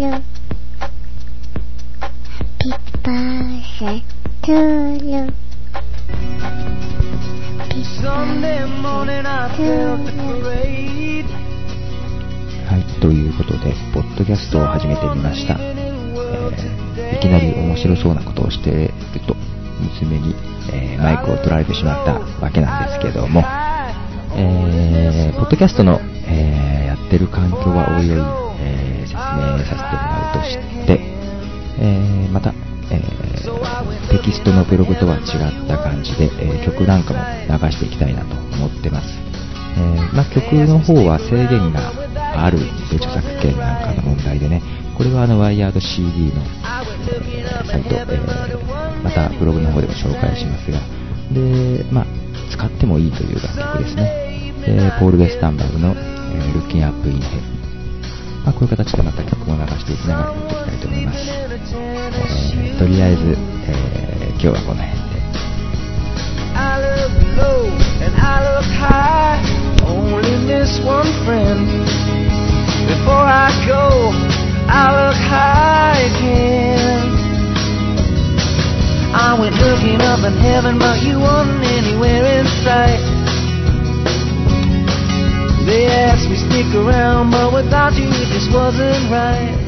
you. Happy birthday to you. Happy Sunday morning I felt the parade. はい、ということで、ポッドキャストを始めてみました。えーいきなり面白そうなことをしていると、娘に、えーマイクを取られてしまったわけなんですけども、えーポッドキャストの、えーやってる環境はおいおい、えー説明させてもらうとして、えーまた、えーテキストのブログとは違った感じで、え曲なんかも流していきたいなと思ってます。えまあ、曲の方は制限がある、著作権なんかの問題でね、これはあの、ワイヤード CD の、えサイト、えまたブログの方でも紹介しますが、で、まあ、使ってもいいという楽曲ですね。えポール・ウェスタンバーグの、まあ、こういう形でまた曲も流していきながらやっていきたいと思います。えーとりあえず、えー今日はこの辺で。 I look low and I look high. Only miss one friend. Before I go, I look high again. I went looking up in heaven, but you weren't anywhere in sight. They asked me stick around, but without you it just wasn't right.